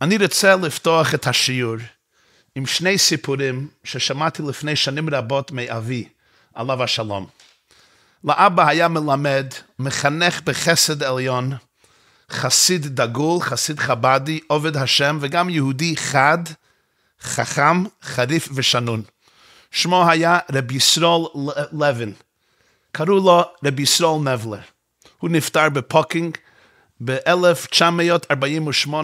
אני רוצה לפתוח את השיעור עם שני סיפורים ששמעתי לפני שנים רבות מאבי, עליו השלום. לאבא היה מלמד, מחנך בחסד עליון, חסיד דגול, חסיד חבדי, עובד השם, וגם יהודי חד, חכם, חריף ושנון. שמו היה רבי ישראל לוין. קראו לו רבי ישראל נבלר. הוא נפטר בפוקינג ב-1948,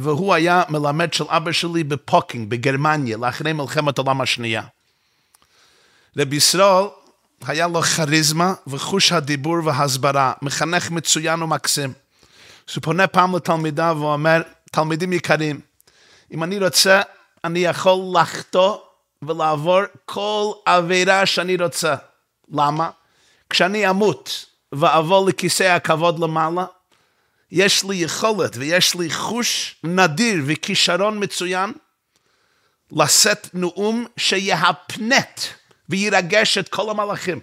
והוא היה מלמד של אבא שלי בפוקינג, בגרמניה, לאחרי מלחמת העולם השנייה. רבי ישראל היה לו כריזמה וחוש הדיבור וההסברה, מחנך מצוין ומקסים. אז הוא פונה פעם לתלמידיו ואומר, תלמידים יקרים, אם אני רוצה, אני יכול לחטוא ולעבור כל עבירה שאני רוצה. למה? כשאני אמות ואבוא לכיסא הכבוד למעלה, יש לי יכולת ויש לי חוש נדיר וכישרון מצוין לשאת נאום שיהפנט וירגש את כל המלאכים.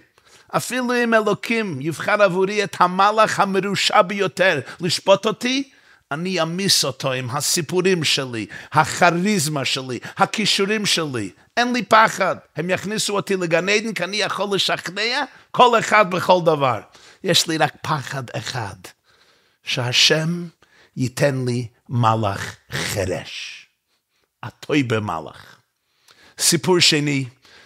אפילו אם אלוקים יבחר עבורי את המלאך המרושע ביותר לשפוט אותי, אני אמיס אותו עם הסיפורים שלי, הכריזמה שלי, הכישורים שלי. אין לי פחד. הם יכניסו אותי לגן עדן כי אני יכול לשכנע כל אחד בכל דבר. יש לי רק פחד אחד, שהשם ייתן לי מלאך חרש. הטוי במלאך. סיפור שני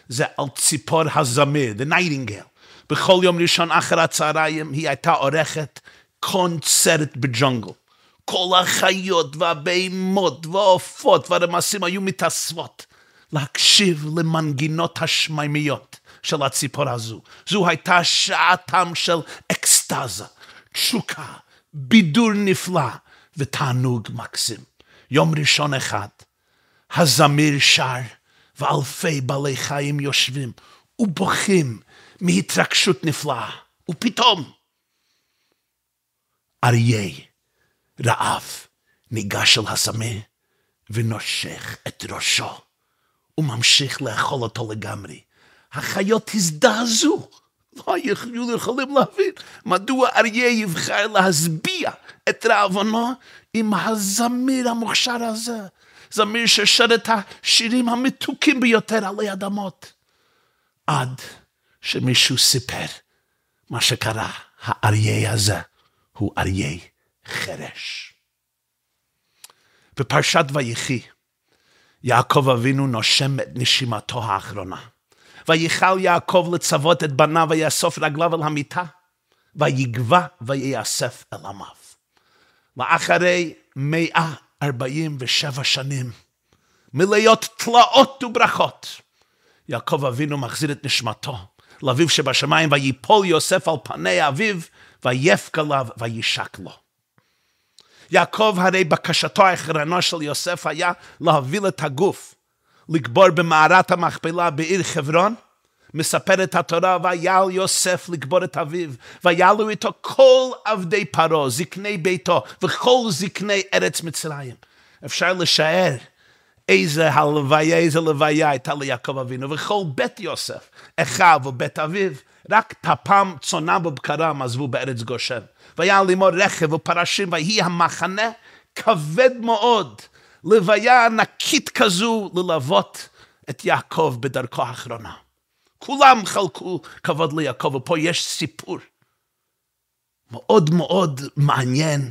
זה על ציפור הזמיר, the nightingale. בכל יום ראשון אחר הצהריים היא הייתה עורכת קונצרט בג'ונגל. כל החיות והבהמות והעופות והרמסים היו מתאספות להקשיב למנגינות השמימיות של הציפור הזו. זו הייתה שעתם של אקסטזה, תשוקה, בידור נפלא ותענוג מקסים. יום ראשון אחד, הזמיר שר ואלפי בעלי חיים יושבים ובוכים מהתרגשות נפלאה. ופתאום, אריה רעב ניגש אל הסמי ונושך את ראשו וממשיך לאכול אותו לגמרי. החיות הזדעזו, לא היו יכולים להבין מדוע אריה יבחר להשביע את רעבונו עם הזמיר המוכשר הזה. זמיר ששר את השירים המתוקים ביותר עלי אדמות. עד שמישהו סיפר מה שקרה, האריה הזה הוא אריה חרש. בפרשת ויחי, יעקב אבינו נושם את נשימתו האחרונה. ויכל יעקב לצוות את בניו ויאסוף רגליו אל המיטה, ויגבה ויאסף אל עמיו. ואחרי מאה ארבעים ושבע שנים, מלאות תלאות וברכות, יעקב אבינו מחזיר את נשמתו לאביו שבשמיים, ויפול יוסף על פני אביו, ויף כליו, וישק לו. יעקב הרי בקשתו האחרונה של יוסף היה להוביל את הגוף, לקבור במערת המכפלה בעיר חברון, מספרת התורה, ויעל יוסף לקבור את אביו, ויעלו איתו כל עבדי פרעה, זקני ביתו, וכל זקני ארץ מצרים. אפשר לשער איזה הלוויה, איזה לוויה הייתה ליעקב אבינו, וכל בית יוסף, אחיו ובית אביו, רק טפם צונם ובקרם עזבו בארץ גושן. והיה לימור רכב ופרשים, ויהי המחנה כבד מאוד, לוויה ענקית כזו ללוות את יעקב בדרכו האחרונה. כולם חלקו כבוד ליעקב, ופה יש סיפור מאוד מאוד מעניין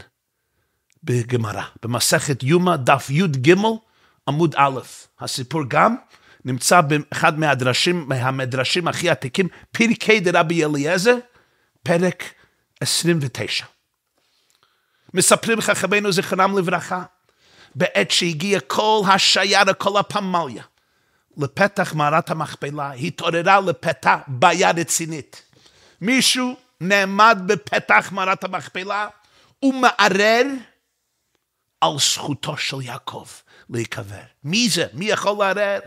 בגמרא, במסכת יומא, דף י"ג, עמוד א'. הסיפור גם נמצא באחד מהדרשים, מהמדרשים הכי עתיקים, פרקי דרבי אליעזר, פרק 29. מספרים חכמינו זיכרונם לברכה, בעת שהגיע כל השיירה, כל הפמליה, לפתח מערת המכפלה, התעוררה לפתע בעיה רצינית. מישהו נעמד בפתח מערת המכפלה ומערער על זכותו של יעקב להיקבר. מי זה? מי יכול לערער?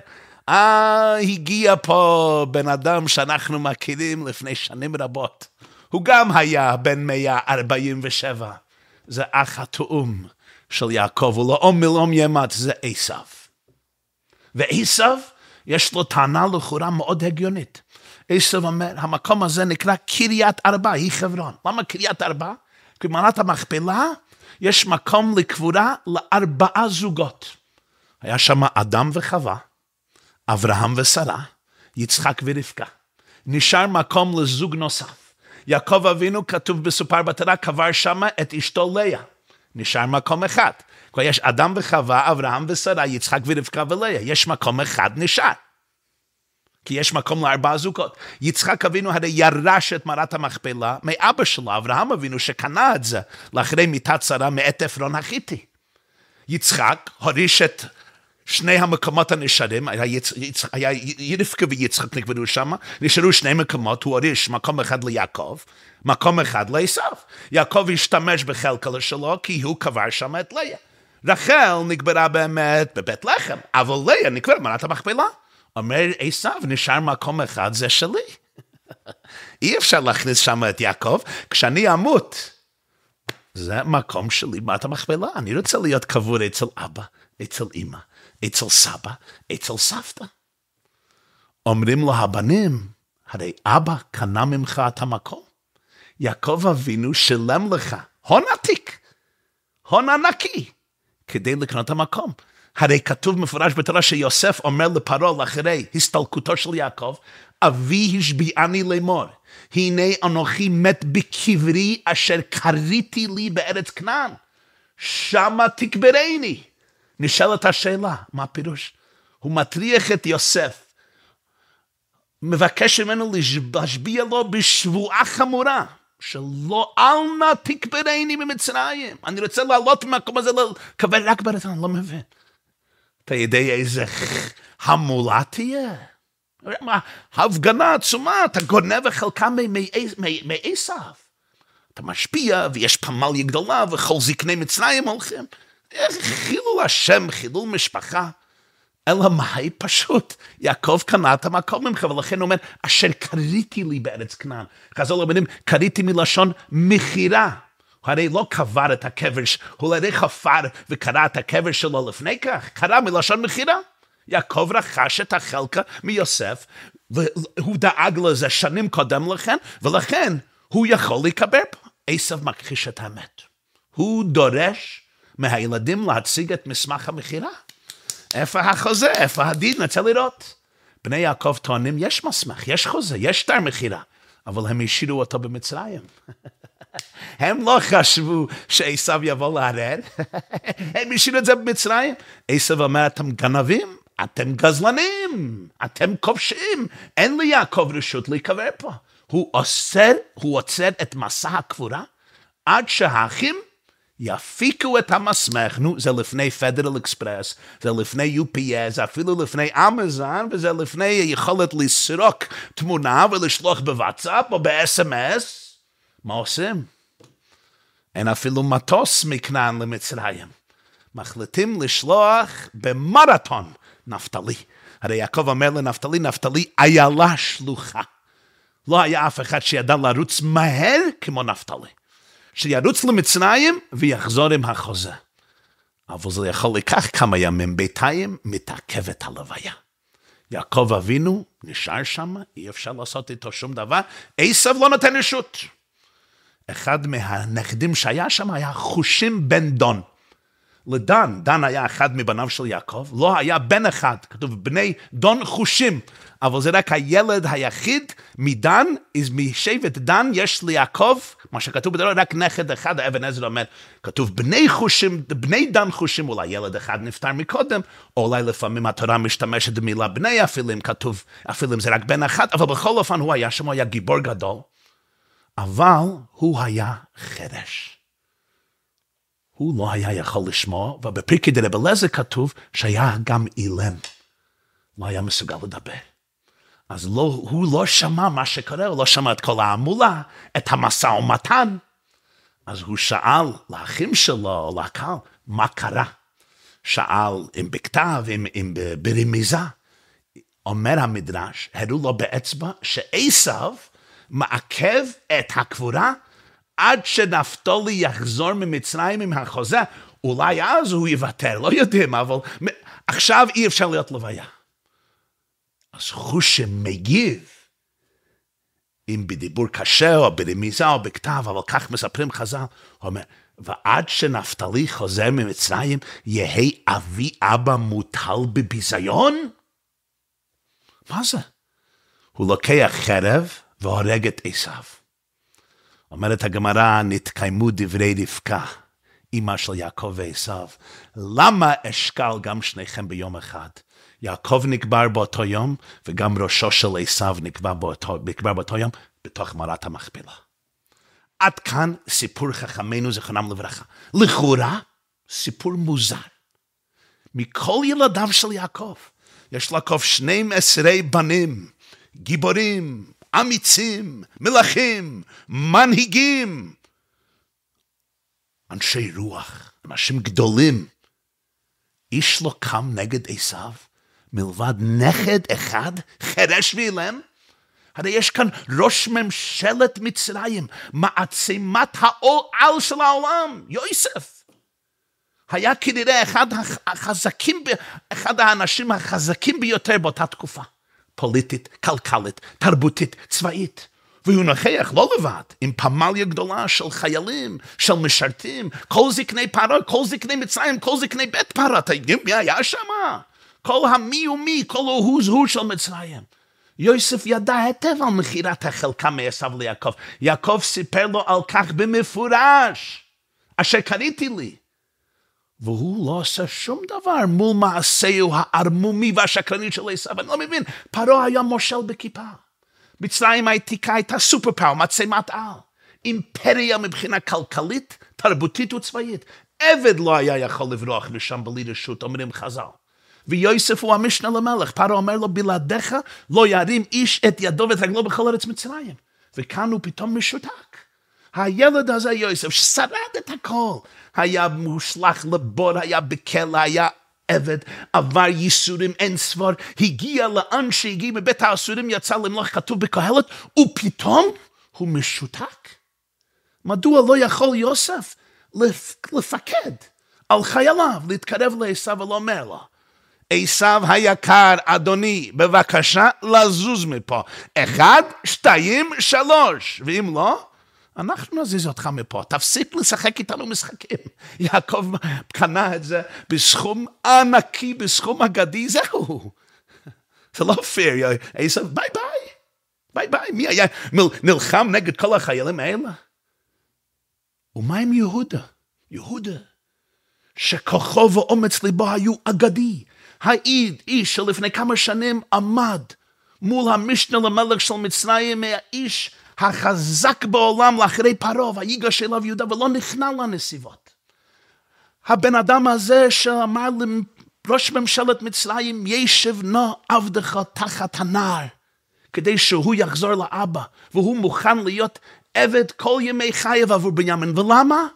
אה, הגיע פה בן אדם שאנחנו מכירים לפני שנים רבות. הוא גם היה בן 147. זה אח התאום של יעקב, ולאום מלום ימת זה עשיו. ועשיו, יש לו טענה לכאורה מאוד הגיונית. עשיו אומר, המקום הזה נקרא קריית ארבע, היא חברון. למה קריית ארבע? כי מערת המכפלה יש מקום לקבורה לארבעה זוגות. היה שם אדם וחווה, אברהם ושרה, יצחק ורבקה. נשאר מקום לזוג נוסף. יעקב אבינו, כתוב בסופר בתורה, קבר שם את אשתו לאה. נשאר מקום אחד. כבר יש אדם וחווה, אברהם ושרה, יצחק ורבקה ולאה. יש מקום אחד נשאר. כי יש מקום לארבעה זוגות. יצחק אבינו הרי ירש את מערת המכפלה מאבא שלו, אברהם אבינו, שקנה את זה לאחרי מיתת שרה מאת עפרון החיתי. יצחק הוריש את שני המקומות הנשארים, היה, יצ... ויצחק נקברו שם, נשארו שני מקומות, הוא הוריש מקום אחד ליעקב, מקום אחד לעשו. יעקב השתמש בחלקלה שלו כי הוא קבר שם את לאה. רחל נקברה באמת בבית לחם, אבל לאה נקברה במערת המכפלה. אומר עשו, נשאר מקום אחד, זה שלי. אי אפשר להכניס שם את יעקב, כשאני אמות, זה מקום שלי בת המכפלה, אני רוצה להיות קבור אצל אבא, אצל אמא, אצל סבא, אצל סבתא. אומרים לו הבנים, הרי אבא קנה ממך את המקום. יעקב אבינו שילם לך הון עתיק, הון ענקי, כדי לקנות את המקום. הרי כתוב מפורש בתורה שיוסף אומר לפרעה לאחרי הסתלקותו של יעקב, אבי השביעני לאמור, הנה אנוכי מת בקברי אשר קריתי לי בארץ כנען, שמה תקברני. נשאלת השאלה, מה הפירוש? הוא מטריח את יוסף, מבקש ממנו להשביע לו בשבועה חמורה, שלא אל נא תקברני במצרים. אני רוצה לעלות מהמקום הזה לקבר רק בארץ, אני לא מבין. אתה יודע איזה המולה תהיה? הפגנה עצומה, אתה גונב חלקה מעשיו. אתה משפיע, ויש פמליה גדולה, וכל זקני מצרים הולכים. חילול השם, חילול משפחה. אלא מאי פשוט, יעקב קנה את המקום ממך, ולכן הוא אומר, אשר קריתי לי בארץ כנען. חז"ל אומרים, קריתי מלשון מכירה. הוא הרי לא קבר את הקבר, הוא הרי חפר וקרא את הקבר שלו לפני כך, קרא מלשון מכירה. יעקב רכש את החלקה מיוסף, והוא דאג לזה שנים קודם לכן, ולכן הוא יכול להיקבר פה. עשב מכחיש את האמת. הוא דורש מהילדים להציג את מסמך המכירה. איפה החוזה? איפה הדין? נצא לראות. בני יעקב טוענים, יש מסמך, יש חוזה, יש שטר מכירה, אבל הם השאירו אותו במצרים. הם לא חשבו שעשו יבוא לערער, הם השאירו את זה במצרים. עשו אומר, אתם גנבים, אתם גזלנים, אתם כובשים, אין ליעקב רשות להיקבר פה. הוא אוסר, הוא עוצר את מסע הקבורה עד שהאחים יפיקו את המסמך, נו, זה לפני פדרל אקספרס, זה לפני UPS, אפילו לפני אמזון, וזה לפני יכולת לסרוק תמונה ולשלוח בוואטסאפ או ב-SMS. מה עושים? אין אפילו מטוס מכנען למצרים. מחליטים לשלוח במרתון נפתלי. הרי יעקב אומר לנפתלי, נפתלי איילה שלוחה. לא היה אף אחד שידע לרוץ מהר כמו נפתלי. שירוץ למצרים ויחזור עם החוזה. אבל זה יכול לקח כמה ימים, בינתיים מתעכבת הלוויה. יעקב אבינו נשאר שם, אי אפשר לעשות איתו שום דבר, עשב לא נותן רשות. אחד מהנכדים שהיה שם היה חושים בן דון. לדן, דן היה אחד מבניו של יעקב, לא היה בן אחד, כתוב בני דון חושים, אבל זה רק הילד היחיד מדן, משבט דן יש ליעקב, מה שכתוב בדרך רק נכד אחד, האבן עזר אומר, כתוב בני חושים, בני דן חושים, אולי ילד אחד נפטר מקודם, או אולי לפעמים התורה משתמשת במילה בני אפילו אם כתוב, אפילו אם זה רק בן אחד, אבל בכל אופן הוא היה שם, הוא היה גיבור גדול, אבל הוא היה חרש. הוא לא היה יכול לשמוע, ובפרקי דרב אליעזר כתוב שהיה גם אילם. לא היה מסוגל לדבר. אז לא, הוא לא שמע מה שקורה, הוא לא שמע את כל ההמולה, את המשא ומתן. אז הוא שאל לאחים שלו, לקהל, מה קרה? שאל אם בכתב, אם, אם ברמיזה. אומר המדרש, הראו לו באצבע שעשו מעכב את הקבורה עד שנפתולי יחזור ממצרים עם החוזה, אולי אז הוא יוותר, לא יודעים, אבל עכשיו אי אפשר להיות לוויה. אז חושם מגיב, אם בדיבור קשה או ברמיזה או בכתב, אבל כך מספרים חז"ל, הוא אומר, ועד שנפתלי חוזר ממצרים, יהא אבי אבא מוטל בביזיון? מה זה? הוא לוקח חרב והורג את עשיו. אומרת הגמרא, נתקיימו דברי רבקה, אמא של יעקב ועשיו. למה אשקל גם שניכם ביום אחד? יעקב נקבר באותו יום, וגם ראשו של עשיו נקבר באותו, נקבר באותו יום, בתוך מערת המכפלה. עד כאן סיפור חכמינו זכרונם לברכה. לכאורה, סיפור מוזר. מכל ילדיו של יעקב, יש ליעקב 12 בנים, גיבורים, אמיצים, מלכים, מנהיגים, אנשי רוח, אנשים גדולים. איש לא קם נגד עשיו, מלבד נכד אחד, חירש ואילם? הרי יש כאן ראש ממשלת מצרים, מעצימת העל של העולם, יוסף. היה כנראה אחד החזקים, אחד האנשים החזקים ביותר באותה תקופה. פוליטית, כלכלית, תרבותית, צבאית. והוא נוכח לא לבד, עם פמליה גדולה של חיילים, של משרתים, כל זקני פרה, כל זקני מצרים, כל זקני בית פרה, אתם יודעים מי היה שם? כל המי ומי, כל ההוז הוא של מצרים. יוסף ידע היטב על מכירת החלקה מעשיו ליעקב. יעקב סיפר לו על כך במפורש, אשר קניתי לי. והוא לא עשה שום דבר מול מעשהו הערמומי והשקרני של עשיו. אני לא מבין, פרעה היה מושל בכיפה. מצרים העתיקה הייתה סופר פאוור, מעצמת על. אימפריה מבחינה כלכלית, תרבותית וצבאית. עבד לא היה יכול לברוח משם בלי רשות, אומרים חז"ל. ויוסף הוא המשנה למלך, פרעה אומר לו, בלעדיך לא ירים איש את ידו ואת רגלו בכל ארץ מצרים. וכאן הוא פתאום משותק. הילד הזה, יוסף, שרד את הכל. היה מושלך לבור, היה בכלא, היה עבד, עבר ייסורים אין ספור, הגיע לאן שהגיע מבית האסורים, יצא למלוך כתוב בקהלת, ופתאום הוא משותק. מדוע לא יכול יוסף לפקד על חייליו, להתקרב לעשו ולומר לו, עשו היקר, אדוני, בבקשה לזוז מפה. אחד, שתיים, שלוש. ואם לא, אנחנו נזיז אותך מפה, תפסיק לשחק איתנו משחקים. יעקב קנה את זה בסכום ענקי, בסכום אגדי, זהו. זה לא פייר, עשו, ביי ביי. ביי ביי, מי היה נלחם נגד כל החיילים האלה? ומה עם יהודה? יהודה, שכוחו ואומץ ליבו היו אגדי. העיד, איש שלפני כמה שנים עמד מול המשנה למלך של מצרים, האיש החזק בעולם לאחרי פרעה, ויגש אליו יהודה ולא נכנע לנסיבות. הבן אדם הזה שאמר לראש ממשלת מצרים, ישב נא עבדך תחת הנער, כדי שהוא יחזור לאבא, והוא מוכן להיות עבד כל ימי חייו עבור בנימין. ולמה?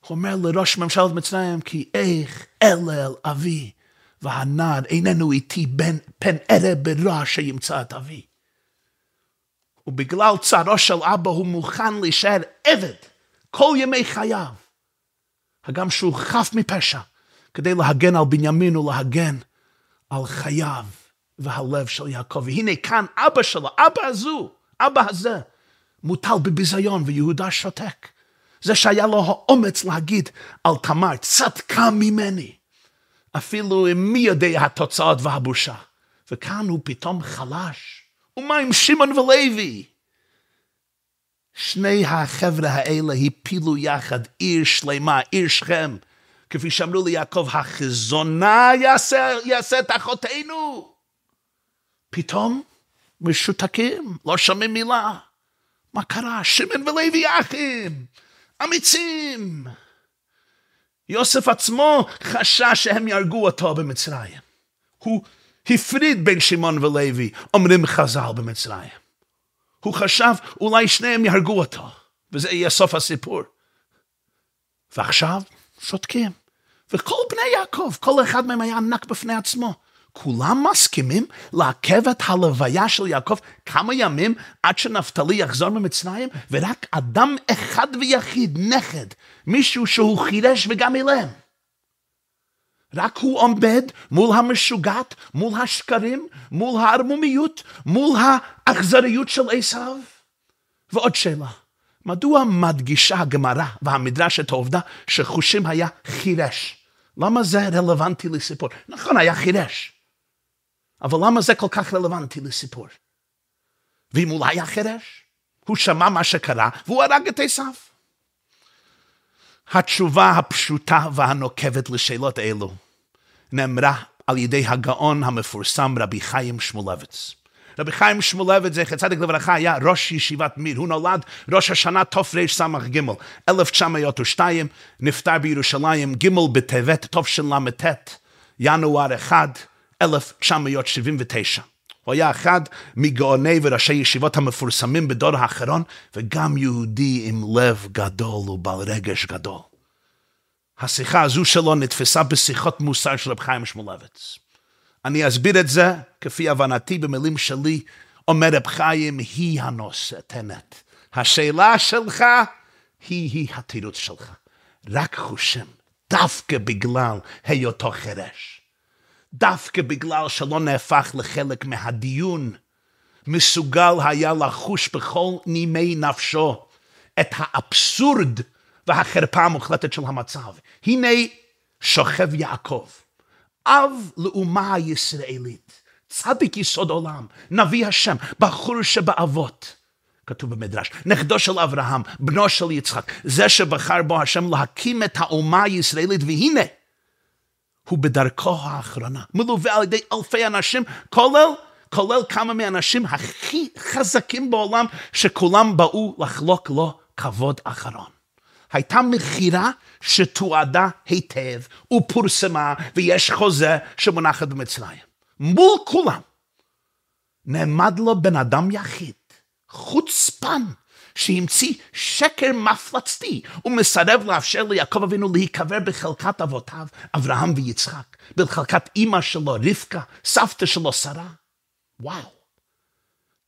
הוא אומר לראש ממשלת מצרים, כי איך אלה אל אבי, והנער איננו איתי בן פן ערב ברע שימצא את אבי. ובגלל צערו של אבא הוא מוכן להישאר עבד כל ימי חייו. הגם שהוא חף מפשע, כדי להגן על בנימין ולהגן על חייו והלב של יעקב. והנה כאן אבא שלו, אבא הזו, אבא הזה, מוטל בביזיון ויהודה שותק. זה שהיה לו האומץ להגיד על תמר, צדקה ממני. אפילו אם מי יודע התוצאות והבושה. וכאן הוא פתאום חלש. ומה עם שמעון ולוי? שני החבר'ה האלה הפילו יחד עיר שלמה, עיר שכם. כפי שאמרו ליעקב, החזונה יעשה, יעשה את אחותינו. פתאום משותקים, לא שומעים מילה. מה קרה? שמעון ולוי אחים, אמיצים. יוסף עצמו חשש שהם יהרגו אותו במצרים. הוא הפריד בין שמעון ולוי, אומרים חז"ל במצרים. הוא חשב אולי שניהם יהרגו אותו, וזה יהיה סוף הסיפור. ועכשיו שותקים. וכל בני יעקב, כל אחד מהם היה ענק בפני עצמו. כולם מסכימים לעכב את הלוויה של יעקב כמה ימים עד שנפתלי יחזור ממצרים, ורק אדם אחד ויחיד, נכד, מישהו שהוא חירש וגם אילם. רק הוא עומד מול המשוגעת, מול השקרים, מול הערמומיות, מול האכזריות של עשיו. ועוד שאלה, מדוע מדגישה הגמרא והמדרש את העובדה שחושים היה חירש? למה זה רלוונטי לסיפור? נכון, היה חירש. אבל למה זה כל כך רלוונטי לסיפור? ואם לא היה חירש, הוא שמע מה שקרה והוא הרג את עשיו. התשובה הפשוטה והנוקבת לשאלות אלו נאמרה על ידי הגאון המפורסם רבי חיים שמואלביץ. רבי חיים שמואלביץ, זכר צדיק לברכה, היה ראש ישיבת מיר. הוא נולד ראש השנה תרס"ג, 1902, נפטר בירושלים, ג' בטבת, תשל"ט, ינואר 1, 1979. הוא היה אחד מגאוני וראשי ישיבות המפורסמים בדור האחרון, וגם יהודי עם לב גדול ובעל רגש גדול. השיחה הזו שלו נתפסה בשיחות מוסר של רב חיים שמואלביץ. אני אסביר את זה, כפי הבנתי במילים שלי, אומר רב חיים, היא הנושאת. השאלה שלך היא-היא התירוץ שלך. רק חושים, דווקא בגלל היותו חירש. דווקא בגלל שלא נהפך לחלק מהדיון, מסוגל היה לחוש בכל נימי נפשו את האבסורד והחרפה המוחלטת של המצב. הנה שוכב יעקב, אב לאומה הישראלית, צדיק יסוד עולם, נביא השם, בחור שבאבות. כתוב במדרש, נכדו של אברהם, בנו של יצחק, זה שבחר בו השם להקים את האומה הישראלית, והנה, הוא בדרכו האחרונה, מלווה על ידי אלפי אנשים, כולל, כולל כמה מהאנשים הכי חזקים בעולם, שכולם באו לחלוק לו כבוד אחרון. הייתה מכירה שתועדה היטב ופורסמה, ויש חוזה שמונחת במצרים. מול כולם נעמד לו בן אדם יחיד, חוצפן, שהמציא שקר מפלצתי ומסרב לאפשר ליעקב אבינו להיקבר בחלקת אבותיו, אברהם ויצחק, בחלקת אימא שלו, רבקה, סבתא שלו, שרה. וואו.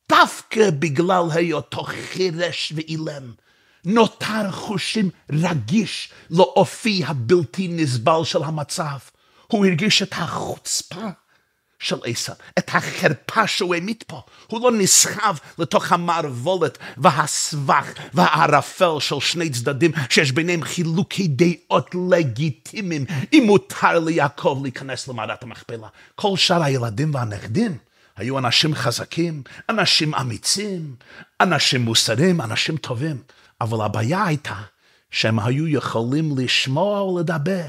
דווקא בגלל היותו חירש ואילם, נותר חושים רגיש לאופי הבלתי נסבל של המצב. הוא הרגיש את החוצפה של עשיו, את החרפה שהוא העמיד פה. הוא לא נסחב לתוך המערבולת והסבך והערפל של שני צדדים שיש ביניהם חילוקי דעות לגיטימיים, אם מותר ליעקב להיכנס למערת המכפלה. כל שאר הילדים והנכדים היו אנשים חזקים, אנשים אמיצים, אנשים מוסריים, אנשים טובים. אבל הבעיה הייתה שהם היו יכולים לשמוע ולדבר.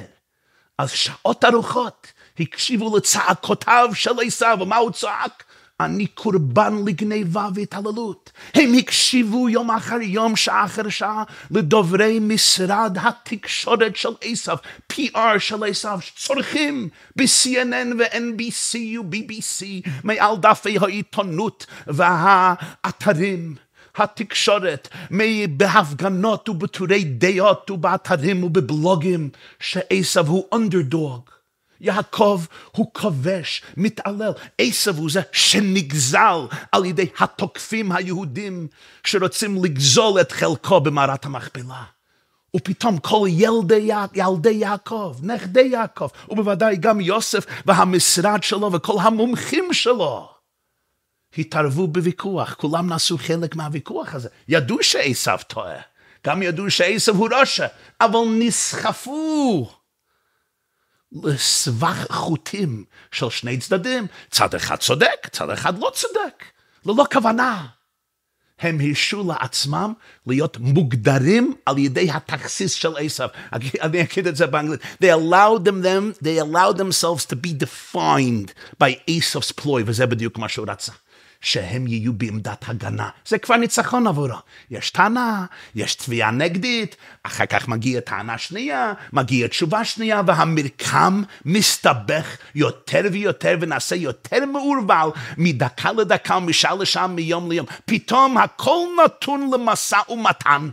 אז שעות ארוכות הקשיבו לצעקותיו של עשיו, ומה הוא צעק? אני קורבן לגניבה והתעללות. הם הקשיבו יום אחר יום, שעה אחר שעה, לדוברי משרד התקשורת של עשיו, PR של עשיו, צורכים ב-CNN ו-NBC ו-BBC, מעל דפי העיתונות והאתרים. התקשורת, בהפגנות ובטורי דעות ובאתרים ובבלוגים, שעשב הוא אנדרדוג. יעקב הוא כובש, מתעלל. עשב הוא זה שנגזל על ידי התוקפים היהודים שרוצים לגזול את חלקו במערת המכפלה. ופתאום כל ילדי, ילדי יעקב, נכדי יעקב, ובוודאי גם יוסף והמשרד שלו וכל המומחים שלו, התערבו בוויכוח, כולם נעשו חלק מהוויכוח הזה. ידעו שעשו טועה, גם ידעו שעשו הוא רשע, אבל נסחפו לסבך חוטים של שני צדדים. צד אחד צודק, צד אחד לא צודק, ללא כוונה. הם הרשו לעצמם להיות מוגדרים על ידי התכסיס של עשיו. אני אגיד את זה באנגלית. They allowed them, them, they allowed themselves to be defined by Esau's ploy, וזה בדיוק מה שהוא רצה. שהם יהיו בעמדת הגנה. זה כבר ניצחון עבורו. יש טענה, יש תביעה נגדית, אחר כך מגיעה טענה שנייה, מגיעה תשובה שנייה, והמרקם מסתבך יותר ויותר ונעשה יותר מעורבל מדקה לדקה, משעה לשעה, מיום ליום. פתאום הכל נתון למשא ומתן.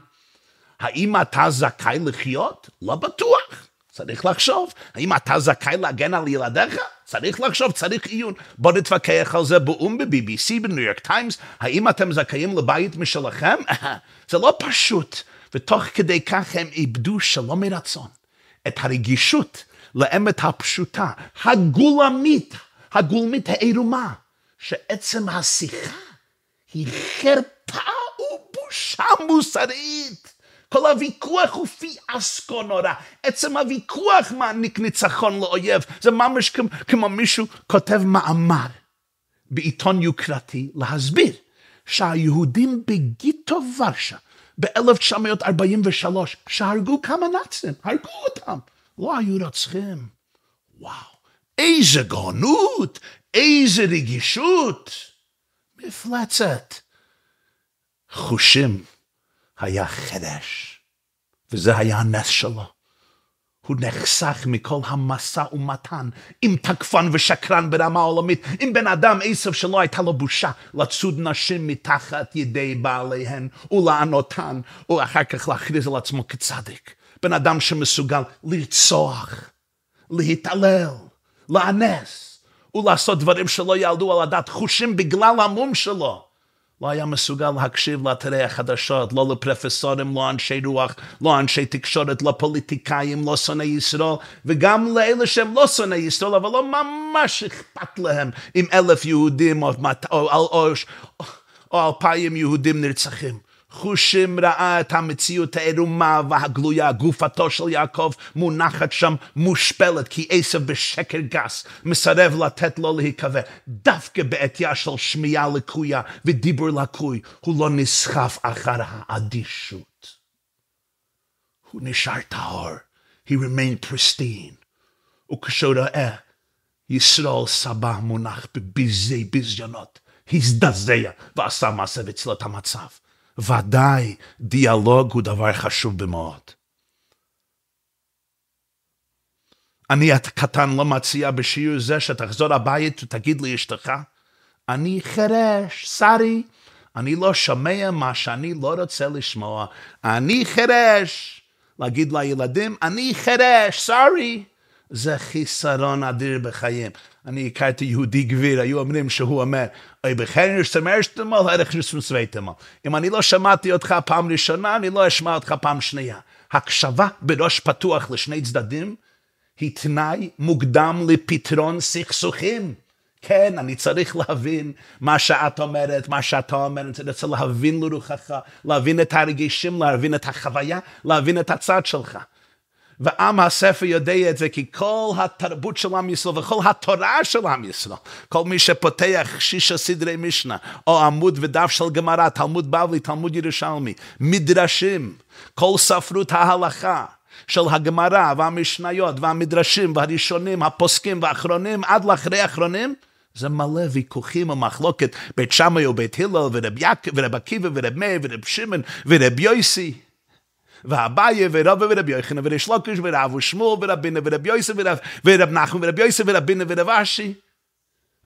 האם אתה זכאי לחיות? לא בטוח. צריך לחשוב. האם אתה זכאי להגן על ילדיך? צריך לחשוב, צריך עיון. בוא נתווכח על זה באו"ם, ב-BBC, בניו יורק טיימס. האם אתם זכאים לבית משלכם? זה לא פשוט. ותוך כדי כך הם איבדו שלא מרצון את הרגישות לאמת הפשוטה, הגולמית, הגולמית העירומה, שעצם השיחה היא חרפה יבשה מוסרית. כל הוויכוח הוא פיאסקו נורא. עצם הוויכוח מעניק ניצחון לאויב. זה ממש כמו מישהו כותב מאמר בעיתון יוקרתי להסביר שהיהודים בגיטו ורשה ב-1943, שהרגו כמה נאצים, הרגו אותם, לא היו רוצחים. וואו, איזה גאונות, איזה רגישות. מפלצת. חושים היה חדש, וזה היה הנס שלו. הוא נחסך מכל המשא ומתן עם תקפן ושקרן ברמה עולמית, עם בן אדם עשב שלא הייתה לו בושה לצוד נשים מתחת ידי בעליהן ולענותן, ואחר כך להכריז על עצמו כצדיק. בן אדם שמסוגל לרצוח, להתעלל, לאנס, ולעשות דברים שלא יעלו על הדעת חושים בגלל המום שלו. לא היה מסוגל להקשיב לאתרי החדשות, לא לפרופסורים, לא אנשי רוח, לא אנשי תקשורת, לא פוליטיקאים, לא שונאי ישראל, וגם לאלה שהם לא שונאי ישראל, אבל לא ממש אכפת להם אם אלף יהודים או, או, או, או, או אלפיים יהודים נרצחים. חושים ראה את המציאות העירומה והגלויה, גופתו של יעקב מונחת שם מושפלת, כי עשב בשקר גס מסרב לתת לו להיקבר. דווקא בעטייה של שמיעה לקויה ודיבור לקוי, הוא לא נסחף אחר האדישות. הוא נשאר טהור, he remained pristine. וכשהוא ראה ישראל סבא מונח בביזי ביזיונות, הזדעזע ועשה מעשה את המצב. ודאי דיאלוג הוא דבר חשוב במאוד. אני הקטן לא מציע בשיעור זה שתחזור הבית ותגיד לאשתך, אני חירש, שרי, אני לא שומע מה שאני לא רוצה לשמוע. אני חירש. להגיד לילדים, אני חירש, סורי. זה חיסרון אדיר בחיים. אני הכרתי יהודי גביר, היו אומרים שהוא אומר, אוי בחנר סמרשתמל, ערך נסמסוויתמל. אם אני לא שמעתי אותך פעם ראשונה, אני לא אשמע אותך פעם שנייה. הקשבה בראש פתוח לשני צדדים היא תנאי מוקדם לפתרון סכסוכים. כן, אני צריך להבין מה שאת אומרת, מה שאתה אומר, אני רוצה להבין לרוחך, להבין את הרגישים, להבין את החוויה, להבין את הצד שלך. ועם הספר יודע את זה, כי כל התרבות של עם ישראל וכל התורה של עם ישראל, כל מי שפותח שישה סדרי משנה, או עמוד ודף של גמרא, תלמוד בבלי, תלמוד ירושלמי, מדרשים, כל ספרות ההלכה, של הגמרא והמשניות והמדרשים והראשונים, הפוסקים והאחרונים, עד לאחרי האחרונים, זה מלא ויכוחים ומחלוקת, בית שמאי ובית הלל ורב עקיבא ורב מאיר ורב שמעון ורב יויסי. ואביי ורב ורב יוחנן וריש לוקיש ורב ושמואל ורבינה ורב יוסף ורב נחמן ורב יוסף ורבינה ורב אשי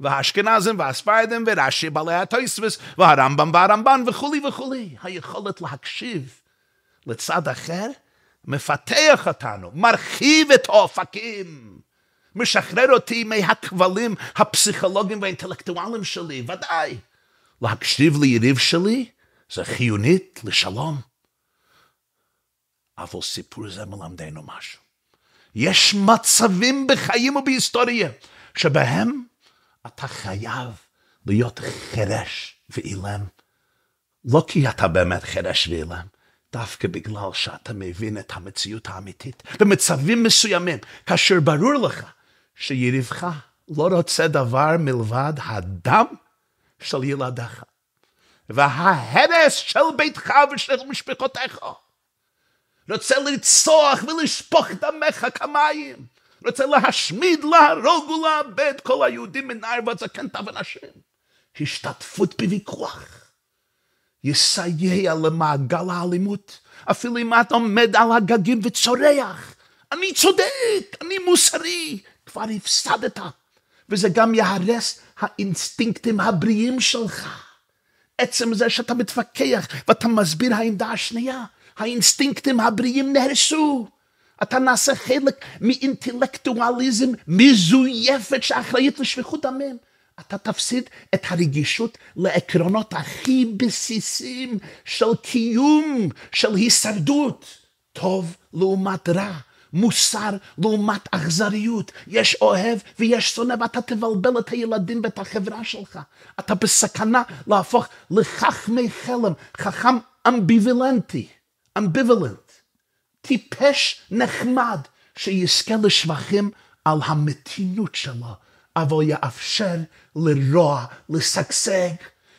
והאשכנזים והספרדים ורש"י בעלי התויסבס והרמב"ם והרמב"ן וכולי וכולי. היכולת להקשיב לצד אחר מפתח אותנו, מרחיב את האופקים, משחרר אותי מהכבלים הפסיכולוגיים והאינטלקטואליים שלי, ודאי. להקשיב ליריב שלי זה חיונית לשלום. אבל סיפור זה מלמדנו משהו. יש מצבים בחיים ובהיסטוריה שבהם אתה חייב להיות חירש ואילם. לא כי אתה באמת חירש ואילם, דווקא בגלל שאתה מבין את המציאות האמיתית. במצבים מסוימים, כאשר ברור לך שיריבך לא רוצה דבר מלבד הדם של ילדיך, וההרס של ביתך ושל משפחותיך. רוצה לרצוח ולשפוך דמך כמים. רוצה להשמיד, להרוג ולאבד כל היהודים מנער ועד זקן ונשים. השתתפות בוויכוח. יסייע למעגל האלימות, אפילו אם אתה עומד על הגגים וצורח. אני צודק, אני מוסרי. כבר הפסדת. וזה גם יהרס האינסטינקטים הבריאים שלך. עצם זה שאתה מתווכח ואתה מסביר העמדה השנייה, האינסטינקטים הבריאים נהרסו. אתה נעשה חלק מאינטלקטואליזם מזויפת שאחראית לשפיכות דמים. אתה תפסיד את הרגישות לעקרונות הכי בסיסיים של קיום, של הישרדות. טוב לעומת רע, מוסר לעומת אכזריות. יש אוהב ויש שונא ואתה תבלבל את הילדים ואת החברה שלך. אתה בסכנה להפוך לחכמי חלם, חכם אמביבילנטי, אמביבילנט, טיפש נחמד, שיזכה לשבחים על המתינות שלו, אבל יאפשר לרוע, לשגשג.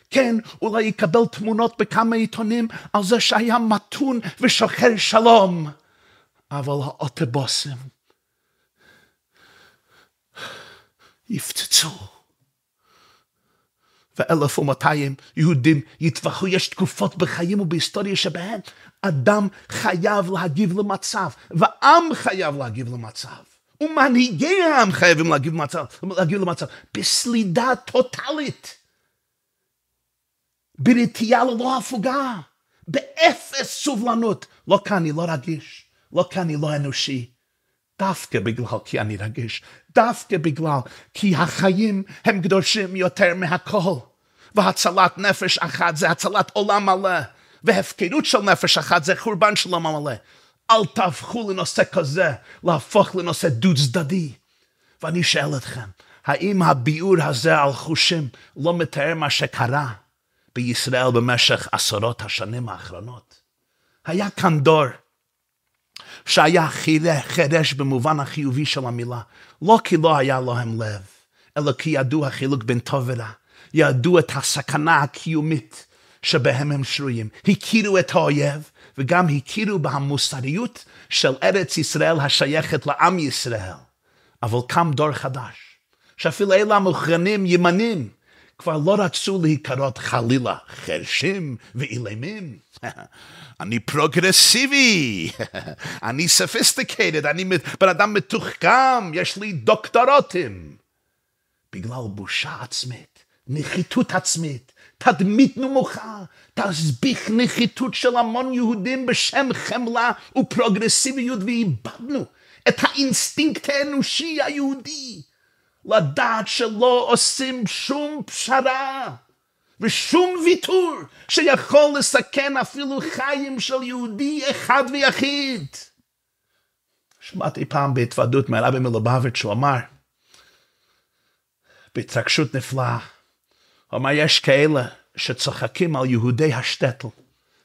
כן, אולי יקבל תמונות בכמה עיתונים על זה שהיה מתון ושוחר שלום. אבל האוטובוסים יפצצו. ואלף ומאתיים יהודים יטבחו. יש תקופות בחיים ובהיסטוריה שבהן אדם חייב להגיב למצב, ועם חייב להגיב למצב. ומנהיגי העם חייבים להגיב למצב, להגיב למצב בסלידה טוטאלית, ברתיעה ללא הפוגה, באפס סובלנות. לא כי אני לא רגיש, לא כי אני לא אנושי, דווקא בגלל כי אני רגיש, דווקא בגלל כי החיים הם קדושים יותר מהכל. והצלת נפש אחת זה הצלת עולם מלא, והפקרות של נפש אחת זה חורבן של עולם מלא. אל תהפכו לנושא כזה, להפוך לנושא דו צדדי. ואני שואל אתכם, האם הביאור הזה על חושים לא מתאר מה שקרה בישראל במשך עשרות השנים האחרונות? היה כאן דור שהיה חירש במובן החיובי של המילה, לא כי לא היה להם לב, אלא כי ידעו החילוק בין טוב ורע, ידעו את הסכנה הקיומית שבהם הם שרויים, הכירו את האויב, וגם הכירו במוסריות של ארץ ישראל השייכת לעם ישראל. אבל קם דור חדש, שאפילו אלה המוכרים כימנים, כבר לא רצו להיראות חלילה חרשים ואילמים. אני פרוגרסיבי, אני sophisticated, אני בן אדם מתוחכם, יש לי דוקטורטים. בגלל בושה עצמית, נחיתות עצמית, תדמית נמוכה, תסביך נחיתות של המון יהודים בשם חמלה ופרוגרסיביות, ואיבדנו את האינסטינקט האנושי היהודי, לדעת שלא עושים שום פשרה. ושום ויתור שיכול לסכן אפילו חיים של יהודי אחד ויחיד. שמעתי פעם בהתוועדות מהרבי מלובביץ' שהוא אמר, בהתרגשות נפלאה, הוא אמר יש כאלה שצוחקים על יהודי השטטל.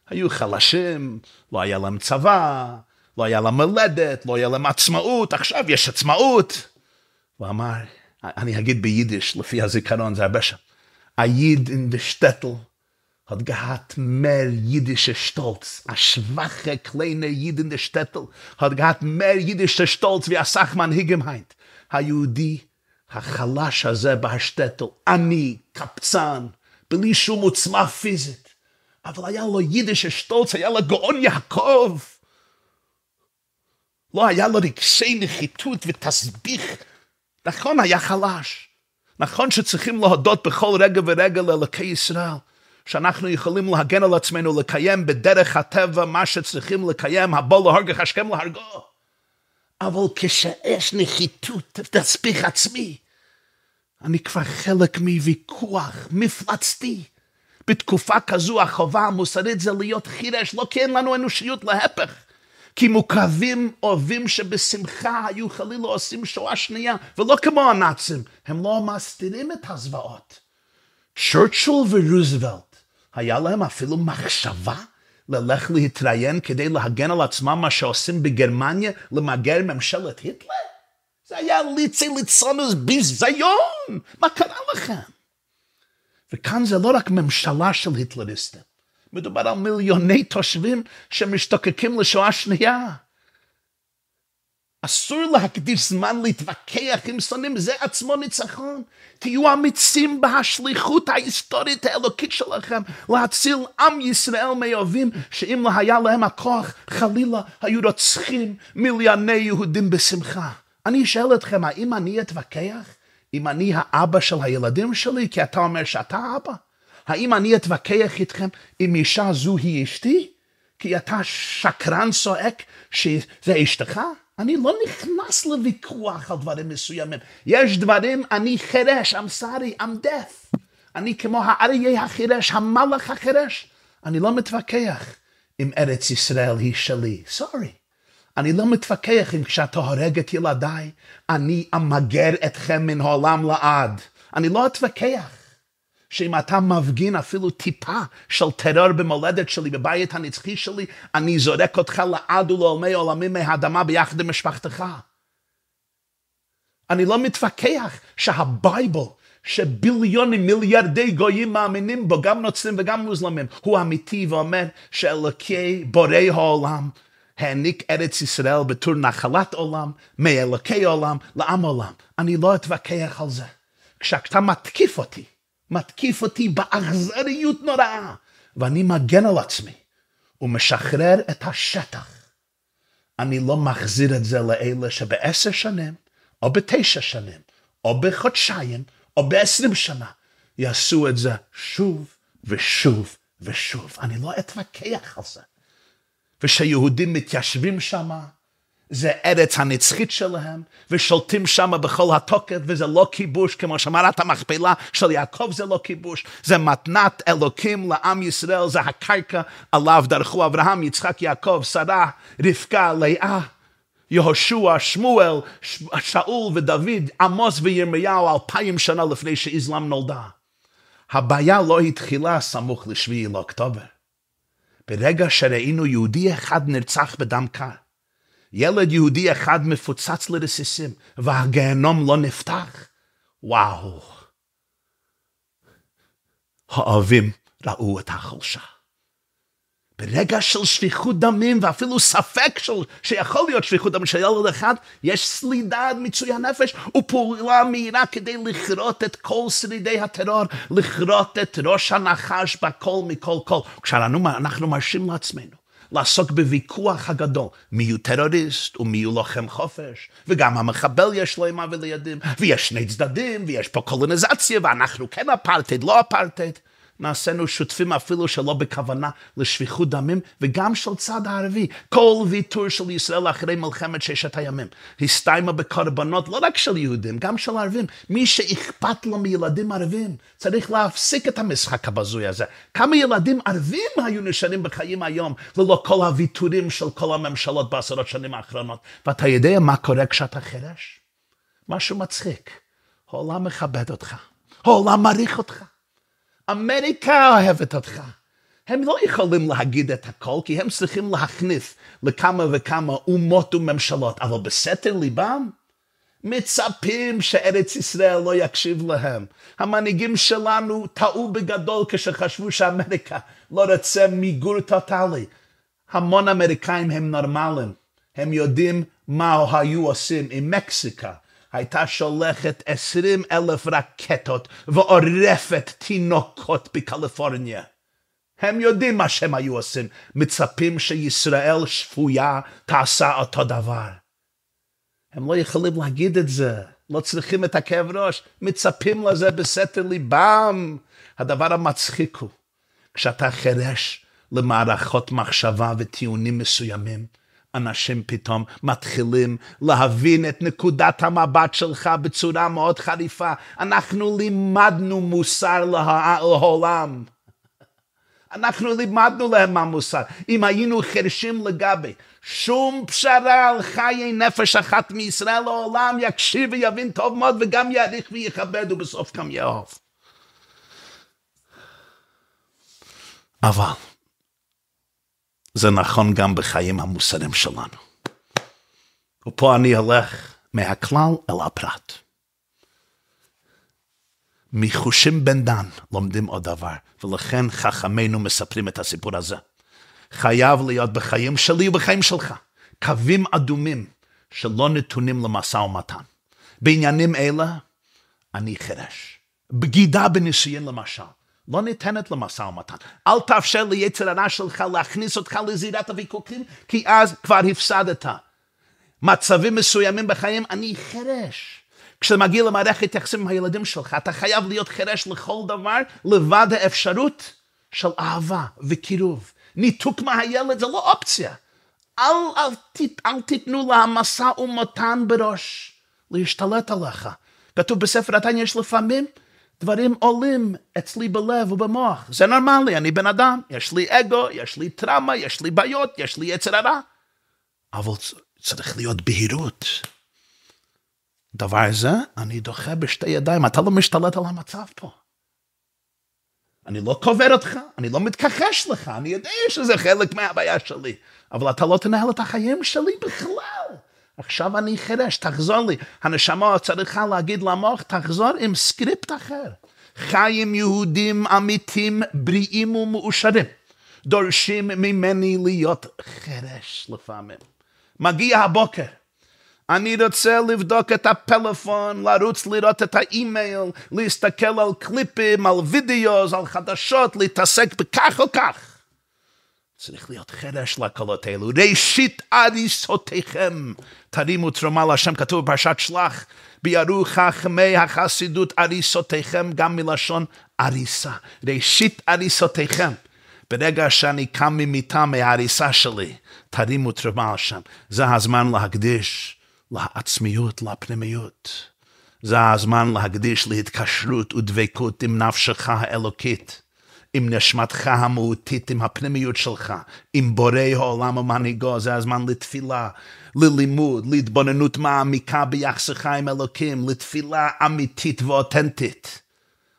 היו חלשים, לא היה להם צבא, לא היה להם מולדת, לא היה להם עצמאות, עכשיו יש עצמאות. הוא אמר, אני אגיד ביידיש, לפי הזיכרון, זה הרבה שם. gehad mehr jüdische Stolz. A schwache, kleine Jid in de Stettel hat gehad mehr jüdische Stolz, wie a Sachmann higem heint. Ha Judi, ha Chalash הזה בה Stettel, אני, קפצן, בלי שום עוצמה פיזית. אבל היה לו יידישה שטולץ, היה לו גאון יעקב. לא היה לו רגשי נחיתות ותסביך. נכון, היה חלש. נכון שצריכים להודות בכל רגע ורגע לאלוקי ישראל, שאנחנו יכולים להגן על עצמנו, לקיים בדרך הטבע מה שצריכים לקיים, הבוא להורגך השכם להרגו. אבל כשיש נחיתות, תספיך עצמי, אני כבר חלק מוויכוח מפלצתי. בתקופה כזו החובה המוסרית זה להיות חירש, לא כי אין לנו אנושיות, להפך. כי מוקרבים אוהבים שבשמחה היו חלילה עושים שואה שנייה, ולא כמו הנאצים, הם לא מסתירים את הזוועות. צ'רצ'ל ורוזוולט, היה להם אפילו מחשבה ללך להתראיין כדי להגן על עצמם מה שעושים בגרמניה למגר ממשלת היטלר? זה היה ליצי ליצונוס ביזיון, מה קרה לכם? וכאן זה לא רק ממשלה של היטלריסטים. מדובר על מיליוני תושבים שמשתוקקים לשואה שנייה. אסור להקדיש זמן להתווכח עם שונאים, זה עצמו ניצחון. תהיו אמיצים בהשליחות ההיסטורית האלוקית שלכם להציל עם ישראל מאויבים, שאם לא היה להם הכוח, חלילה היו רוצחים מיליוני יהודים בשמחה. אני שואל אתכם, האם אני אתווכח? אם אני האבא של הילדים שלי, כי אתה אומר שאתה אבא? האם אני אתווכח איתכם אם אישה זו היא אשתי? כי אתה שקרן צועק שזה אשתך? אני לא נכנס לוויכוח על דברים מסוימים. יש דברים, אני חירש, I'm sorry, I'm deaf. אני כמו האריה החירש, המלאך החירש. אני לא מתווכח אם ארץ ישראל היא שלי. סורי. אני לא מתווכח אם כשאתה הורג את ילדיי, אני אמגר אתכם מן העולם לעד. אני לא אתווכח. שאם אתה מפגין אפילו טיפה של טרור במולדת שלי, בבית הנצחי שלי, אני זורק אותך לעד ולעולמי עולמים מהאדמה ביחד עם משפחתך. אני לא מתווכח שהבייבל, שביליונים, מיליארדי גויים מאמינים בו, גם נוצרים וגם מוזלמים, הוא אמיתי ואומר שאלוקי בורא העולם העניק ארץ ישראל בתור נחלת עולם, מאלוקי עולם לעם עולם. אני לא אתווכח על זה. כשאתה מתקיף אותי, מתקיף אותי באכזריות נוראה, ואני מגן על עצמי ומשחרר את השטח. אני לא מחזיר את זה לאלה שבעשר שנים, או בתשע שנים, או בחודשיים, או בעשרים שנה, יעשו את זה שוב ושוב ושוב. אני לא אתווכח על זה. ושיהודים מתיישבים שמה, זה ארץ הנצחית שלהם, ושולטים שם בכל התוקף, וזה לא כיבוש, כמו שמרת המכפלה של יעקב זה לא כיבוש, זה מתנת אלוקים לעם ישראל, זה הקרקע עליו דרכו אברהם, יצחק, יעקב, שרה, רבקה, לאה, יהושע, שמואל, שאול ודוד, עמוס וירמיהו, אלפיים שנה לפני שאיזלם נולדה. הבעיה לא התחילה סמוך לשביעי לאוקטובר. ברגע שראינו יהודי אחד נרצח בדם קר, ילד יהודי אחד מפוצץ לרסיסים, והגיהנום לא נפתח, וואו. האוהבים ראו את החולשה. ברגע של שפיכות דמים, ואפילו ספק של, שיכול להיות שפיכות דמים של ילד אחד, יש סלידה עד מיצוי הנפש, ופעולה מהירה כדי לכרות את כל שרידי הטרור, לכרות את ראש הנחש בכל מכל כל. כשאנחנו מרשים לעצמנו לעסוק בוויכוח הגדול, מי הוא טרוריסט ומי הוא לוחם חופש, וגם המחבל יש לו אימה ולידים, ויש שני צדדים, ויש פה קולוניזציה, ואנחנו כן אפרטהייד, לא אפרטהייד. נעשינו שותפים אפילו שלא בכוונה לשפיכות דמים, וגם של צד הערבי. כל ויתור של ישראל אחרי מלחמת ששת הימים הסתיימה בקורבנות לא רק של יהודים, גם של ערבים. מי שאכפת לו מילדים ערבים, צריך להפסיק את המשחק הבזוי הזה. כמה ילדים ערבים היו נשארים בחיים היום, ללא כל הוויתורים של כל הממשלות בעשרות שנים האחרונות. ואתה יודע מה קורה כשאתה חירש? משהו מצחיק. העולם מכבד אותך, העולם מעריך אותך. אמריקה אוהבת אותך. הם לא יכולים להגיד את הכל, כי הם צריכים להכניס לכמה וכמה אומות וממשלות, אבל בסתר ליבם מצפים שארץ ישראל לא יקשיב להם. המנהיגים שלנו טעו בגדול כשחשבו שאמריקה לא רוצה מיגור טוטאלי. המון אמריקאים הם נורמליים, הם יודעים מה היו עושים עם מקסיקה, הייתה שולחת עשרים אלף רקטות ועורפת תינוקות בקליפורניה. הם יודעים מה שהם היו עושים, מצפים שישראל שפויה תעשה אותו דבר. הם לא יכולים להגיד את זה, לא צריכים את הכאב ראש, מצפים לזה בסתר ליבם. הדבר המצחיק הוא, כשאתה חירש למערכות מחשבה וטיעונים מסוימים, אנשים פתאום מתחילים להבין את נקודת המבט שלך בצורה מאוד חריפה. אנחנו לימדנו מוסר לעולם. אנחנו לימדנו להם מה מוסר. אם היינו חרשים לגבי שום פשרה על חיי נפש אחת מישראל לעולם, יקשיב ויבין טוב מאוד וגם יעריך ויכבד ובסוף גם יאהוב. אבל זה נכון גם בחיים המוסריים שלנו. ופה אני הולך מהכלל אל הפרט. מחושים בן דן לומדים עוד דבר, ולכן חכמינו מספרים את הסיפור הזה. חייב להיות בחיים שלי ובחיים שלך קווים אדומים שלא נתונים למשא ומתן. בעניינים אלה אני חירש. בגידה בנישואין למשל. לא ניתנת למשא ומתן. אל תאפשר ליצר הרע שלך להכניס אותך לזירת הוויכוחים, כי אז כבר הפסדת. מצבים מסוימים בחיים, אני חירש. כשאתה מגיע למערכת יחסים עם הילדים שלך, אתה חייב להיות חירש לכל דבר, לבד האפשרות של אהבה וקירוב. ניתוק מהילד זה לא אופציה. אל, אל, אל, אל תיתנו משא ומתן בראש להשתלט עליך. כתוב בספר התניא יש לפעמים דברים עולים אצלי בלב ובמוח. זה נורמלי, אני בן אדם, יש לי אגו, יש לי טראומה, יש לי בעיות, יש לי יצר הרע. אבל צריך להיות בהירות. דבר זה, אני דוחה בשתי ידיים, אתה לא משתלט על המצב פה. אני לא קובר אותך, אני לא מתכחש לך, אני יודע שזה חלק מהבעיה שלי, אבל אתה לא תנהל את החיים שלי בכלל. עכשיו אני חירש, תחזור לי. הנשמה צריכה להגיד למוח, תחזור עם סקריפט אחר. חיים יהודים אמיתים, בריאים ומאושרים. דורשים ממני להיות חירש לפעמים. מגיע הבוקר, אני רוצה לבדוק את הפלאפון, לרוץ לראות את האימייל, להסתכל על קליפים, על וידאו, על חדשות, להתעסק בכך או כך. צריך להיות חרש לקולות האלו. ראשית אריסותיכם תרימו תרומה להשם, כתוב בפרשת שלח, ביארו חכמי החסידות אריסותיכם, גם מלשון אריסה. ראשית אריסותיכם. ברגע שאני קם ממיטה מההריסה שלי, תרימו תרומה לשם. זה הזמן להקדיש לעצמיות, לפנימיות. זה הזמן להקדיש להתקשרות ודבקות עם נפשך האלוקית. עם נשמתך המהותית, עם הפנימיות שלך, עם בורא העולם ומנהיגו, זה הזמן לתפילה, ללימוד, להתבוננות מעמיקה ביחסך עם אלוקים, לתפילה אמיתית ואותנטית.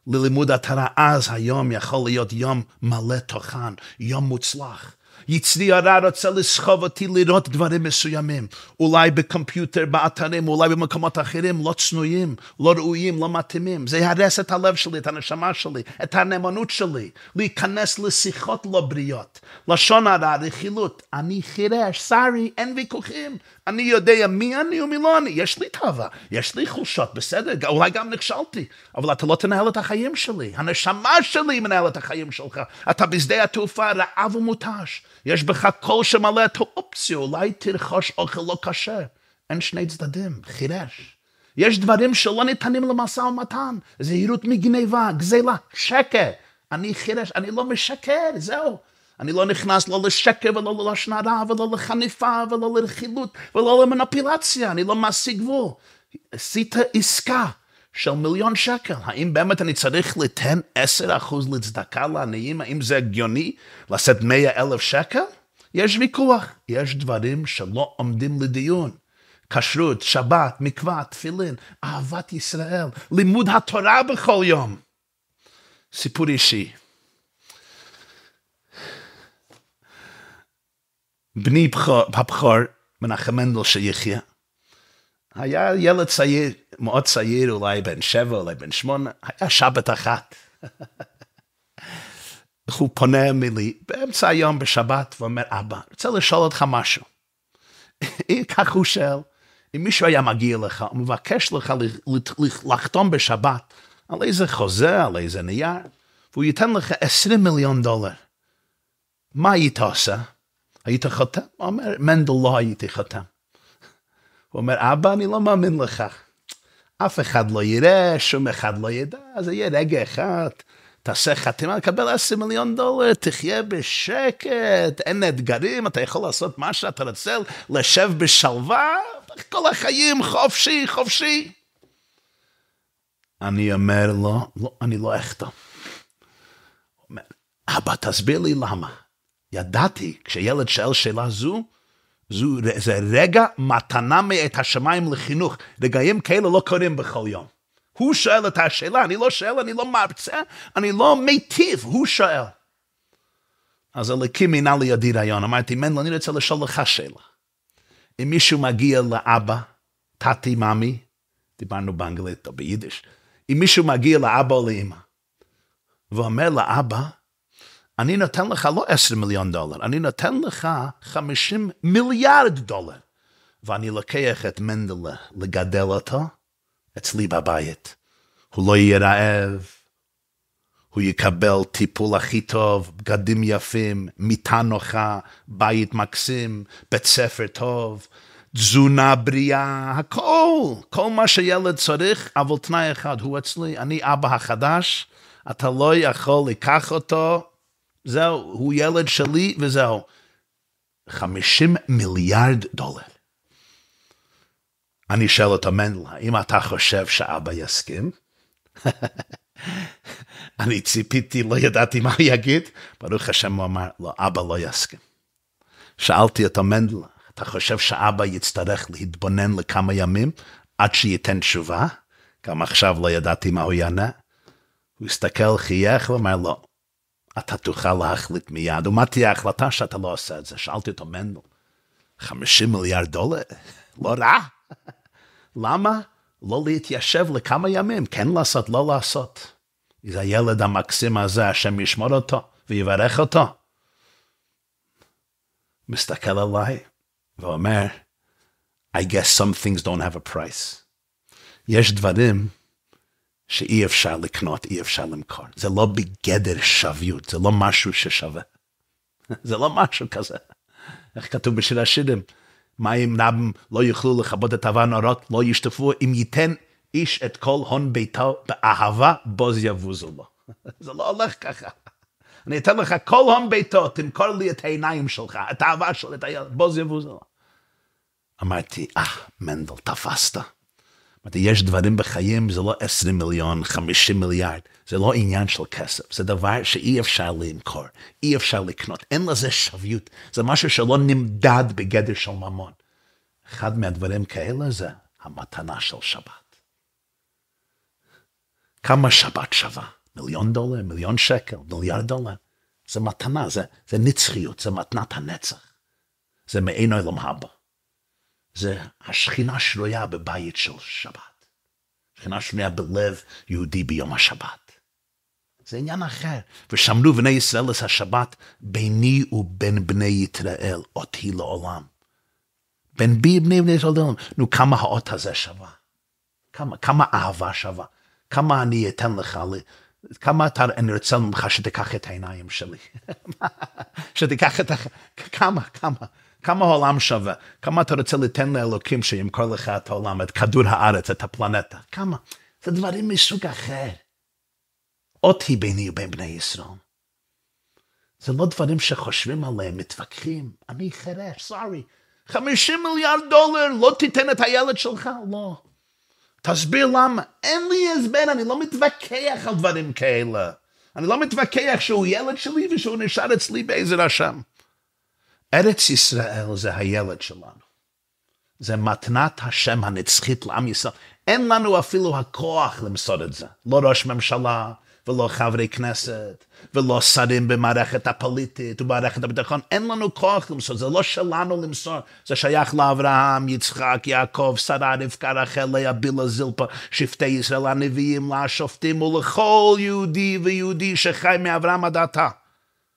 ללימוד התורה, אז היום יכול להיות יום מלא תוכן, יום מוצלח. יצרי הרע רוצה לסחוב אותי לראות דברים מסוימים. אולי בקומפיוטר, באתרים, אולי במקומות אחרים, לא צנועים, לא ראויים, לא מתאימים. זה יהרס את הלב שלי, את הנשמה שלי, את הנאמנות שלי. להיכנס לשיחות לא בריאות. לשון הרע, רכילות. אני חירש, סארי, אין ויכוחים. אני יודע מי אני ומי לא אני. יש לי תאווה, יש לי חולשות, בסדר, אולי גם נכשלתי, אבל אתה לא תנהל את החיים שלי. הנשמה שלי מנהל את החיים שלך. אתה בשדה התעופה רעב ומותש. יש בך קול שמלא את האופציה, אולי תרכוש אוכל לא כשר. אין שני צדדים, חירש. יש דברים שלא ניתנים למשא ומתן, זהירות מגניבה, גזלה, שקר. אני חירש, אני לא משקר, זהו. אני לא נכנס לא לשקר ולא הרע ולא לחניפה ולא לרכילות ולא למנפילציה, אני לא משיג גבול. עשית עסקה של מיליון שקל, האם באמת אני צריך לתן 10% לצדקה לעניים? האם זה הגיוני לשאת 100 אלף שקל? יש ויכוח, יש דברים שלא עומדים לדיון. כשרות, שבת, מקווה, תפילין, אהבת ישראל, לימוד התורה בכל יום. סיפור אישי. בני הבכור, מנחם מנדל שיחיה, היה ילד צעיר, מאוד צעיר, אולי בן שבע, אולי בן שמונה, היה שבת אחת. הוא פונה אלי באמצע היום בשבת ואומר, אבא, רוצה לשאול אותך משהו. כך הוא שואל, אם מישהו היה מגיע לך, הוא מבקש לך לחתום בשבת על איזה חוזה, על איזה נייר, והוא ייתן לך 20 מיליון דולר. מה היית עושה? היית חותם? הוא אומר, מנדל לא הייתי חותם. הוא אומר, אבא, אני לא מאמין לך. אף אחד לא יראה, שום אחד לא ידע, זה יהיה רגע אחד. תעשה חתימה, תקבל עשר מיליון דולר, תחיה בשקט, אין אתגרים, אתה יכול לעשות מה שאתה רוצה, לשב בשלווה, כל החיים חופשי, חופשי. אני אומר לו, לא, אני לא אחתום. אבא, תסביר לי למה. ידעתי, כשילד שואל שאלה זו, זו, זה רגע מתנה מאת השמיים לחינוך. רגעים כאלה לא קורים בכל יום. הוא שואל את השאלה, אני לא שואל, אני לא מרצה, אני לא מיטיב, הוא שואל. אז אלוקים מינה לידי רעיון, אמרתי, מנדל, אני רוצה לשאול לך שאלה. אם מישהו מגיע לאבא, תתי, ממי, דיברנו באנגלית או ביידיש, אם מישהו מגיע לאבא או לאמא, ואומר לאבא, אני נותן לך לא עשר מיליון דולר, אני נותן לך חמישים מיליארד דולר. ואני לוקח את מנדלה לגדל אותו אצלי בבית. הוא לא יהיה רעב, הוא יקבל טיפול הכי טוב, בגדים יפים, מיטה נוחה, בית מקסים, בית ספר טוב, תזונה בריאה, הכל, כל מה שילד צריך, אבל תנאי אחד, הוא אצלי, אני אבא החדש, אתה לא יכול לקח אותו זהו, הוא ילד שלי וזהו. 50 מיליארד דולר. אני שואל אותו, מנדל, האם אתה חושב שאבא יסכים? אני ציפיתי, לא ידעתי מה הוא יגיד, ברוך השם הוא אמר, לא, אבא לא יסכים. שאלתי אותו, מנדל, אתה חושב שאבא יצטרך להתבונן לכמה ימים עד שייתן תשובה? גם עכשיו לא ידעתי מה הוא יענה. הוא הסתכל, חייך ואמר, לא, אתה תוכל להחליט מיד. ומה תהיה ההחלטה שאתה לא עושה את זה? שאלתי אותו, מנדל, 50 מיליארד דולר? לא רע. למה? לא להתיישב לכמה ימים, כן לעשות, לא לעשות. זה הילד המקסים הזה, השם ישמור אותו ויברך אותו. מסתכל עליי ואומר, I guess some things don't have a price. יש דברים שאי אפשר לקנות, אי אפשר למכור. זה לא בגדר שוויות, זה לא משהו ששווה. זה לא משהו כזה. איך כתוב בשיר השירים? מים רבים לא יוכלו לכבות את אהבה נורות, לא ישתפו, אם ייתן איש את כל הון ביתו באהבה, בוז יבוזו לו. זה לא הולך ככה. אני אתן לך כל הון ביתו, תמכור לי את העיניים שלך, את האהבה שלך, את הילד, בוז יבוזו לו. אמרתי, אה, מנדל, תפסת. יש דברים בחיים, זה לא 20 מיליון, 50 מיליארד, זה לא עניין של כסף, זה דבר שאי אפשר למכור, אי אפשר לקנות, אין לזה שוויות, זה משהו שלא נמדד בגדר של ממון. אחד מהדברים כאלה זה המתנה של שבת. כמה שבת שווה? מיליון דולר, מיליון שקל, מיליארד דולר. זה מתנה, זה, זה נצחיות, זה מתנת הנצח. זה מעין עולם הבא. זה השכינה שרויה בבית של שבת. שכינה שרויה בלב יהודי ביום השבת. זה עניין אחר. ושמרו בני ישראל את השבת ביני ובין בני ישראל, אותי לעולם. בין בי ובני בני ישראל לעולם. נו, כמה האות הזה שווה? כמה, כמה אהבה שווה? כמה אני אתן לך, כמה אתה, אני רוצה ממך שתיקח את העיניים שלי. שתיקח את. כמה, כמה. כמה העולם שווה? כמה אתה רוצה לתת לאלוקים שימכור לך את העולם, את כדור הארץ, את הפלנטה? כמה? זה דברים מסוג אחר. אותי ביני ובין בני ישראל. זה לא דברים שחושבים עליהם, מתווכחים. אני חירש, סורי. 50 מיליארד דולר, לא תיתן את הילד שלך? לא. תסביר למה. אין לי הסבר, אני לא מתווכח על דברים כאלה. אני לא מתווכח שהוא ילד שלי ושהוא נשאר אצלי בעזר השם. ארץ ישראל זה הילד שלנו. זה מתנת השם הנצחית לעם ישראל. אין לנו אפילו הכוח למסור את זה. לא ראש ממשלה, ולא חברי כנסת, ולא שרים במערכת הפוליטית ובמערכת הביטחון. אין לנו כוח למסור, זה לא שלנו למסור. זה שייך לאברהם, יצחק, יעקב, שרה, רבקה, רחל, לאה, בילה, זילפה, שבטי ישראל, הנביאים, לשופטים ולכל יהודי ויהודי שחי מאברהם עד עתה.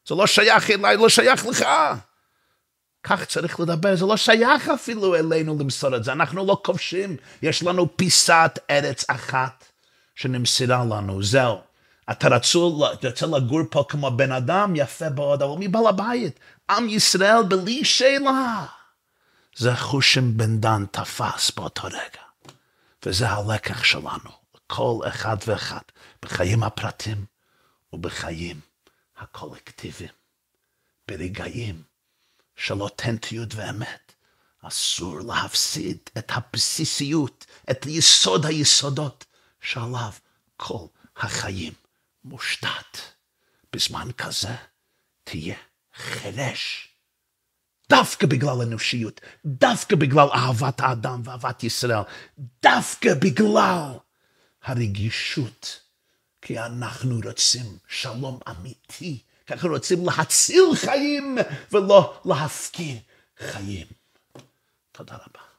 זה לא שייך אליי, לא שייך לך. כך צריך לדבר, זה לא שייך אפילו אלינו למסור את זה, אנחנו לא כובשים, יש לנו פיסת ארץ אחת שנמסרה לנו, זהו. אתה רצו, רוצה לגור פה כמו בן אדם, יפה מאוד, אבל מי בעל הבית? עם ישראל בלי שאלה. זה חושים בן דן תפס באותו רגע. וזה הלקח שלנו, כל אחד ואחד, בחיים הפרטים ובחיים הקולקטיביים, ברגעים של אותנטיות ואמת. אסור להפסיד את הבסיסיות, את יסוד היסודות שעליו כל החיים מושתת. בזמן כזה תהיה חירש. דווקא בגלל אנושיות, דווקא בגלל אהבת האדם ואהבת ישראל, דווקא בגלל הרגישות, כי אנחנו רוצים שלום אמיתי ככה רוצים להציל חיים ולא להפקיר חיים. תודה רבה.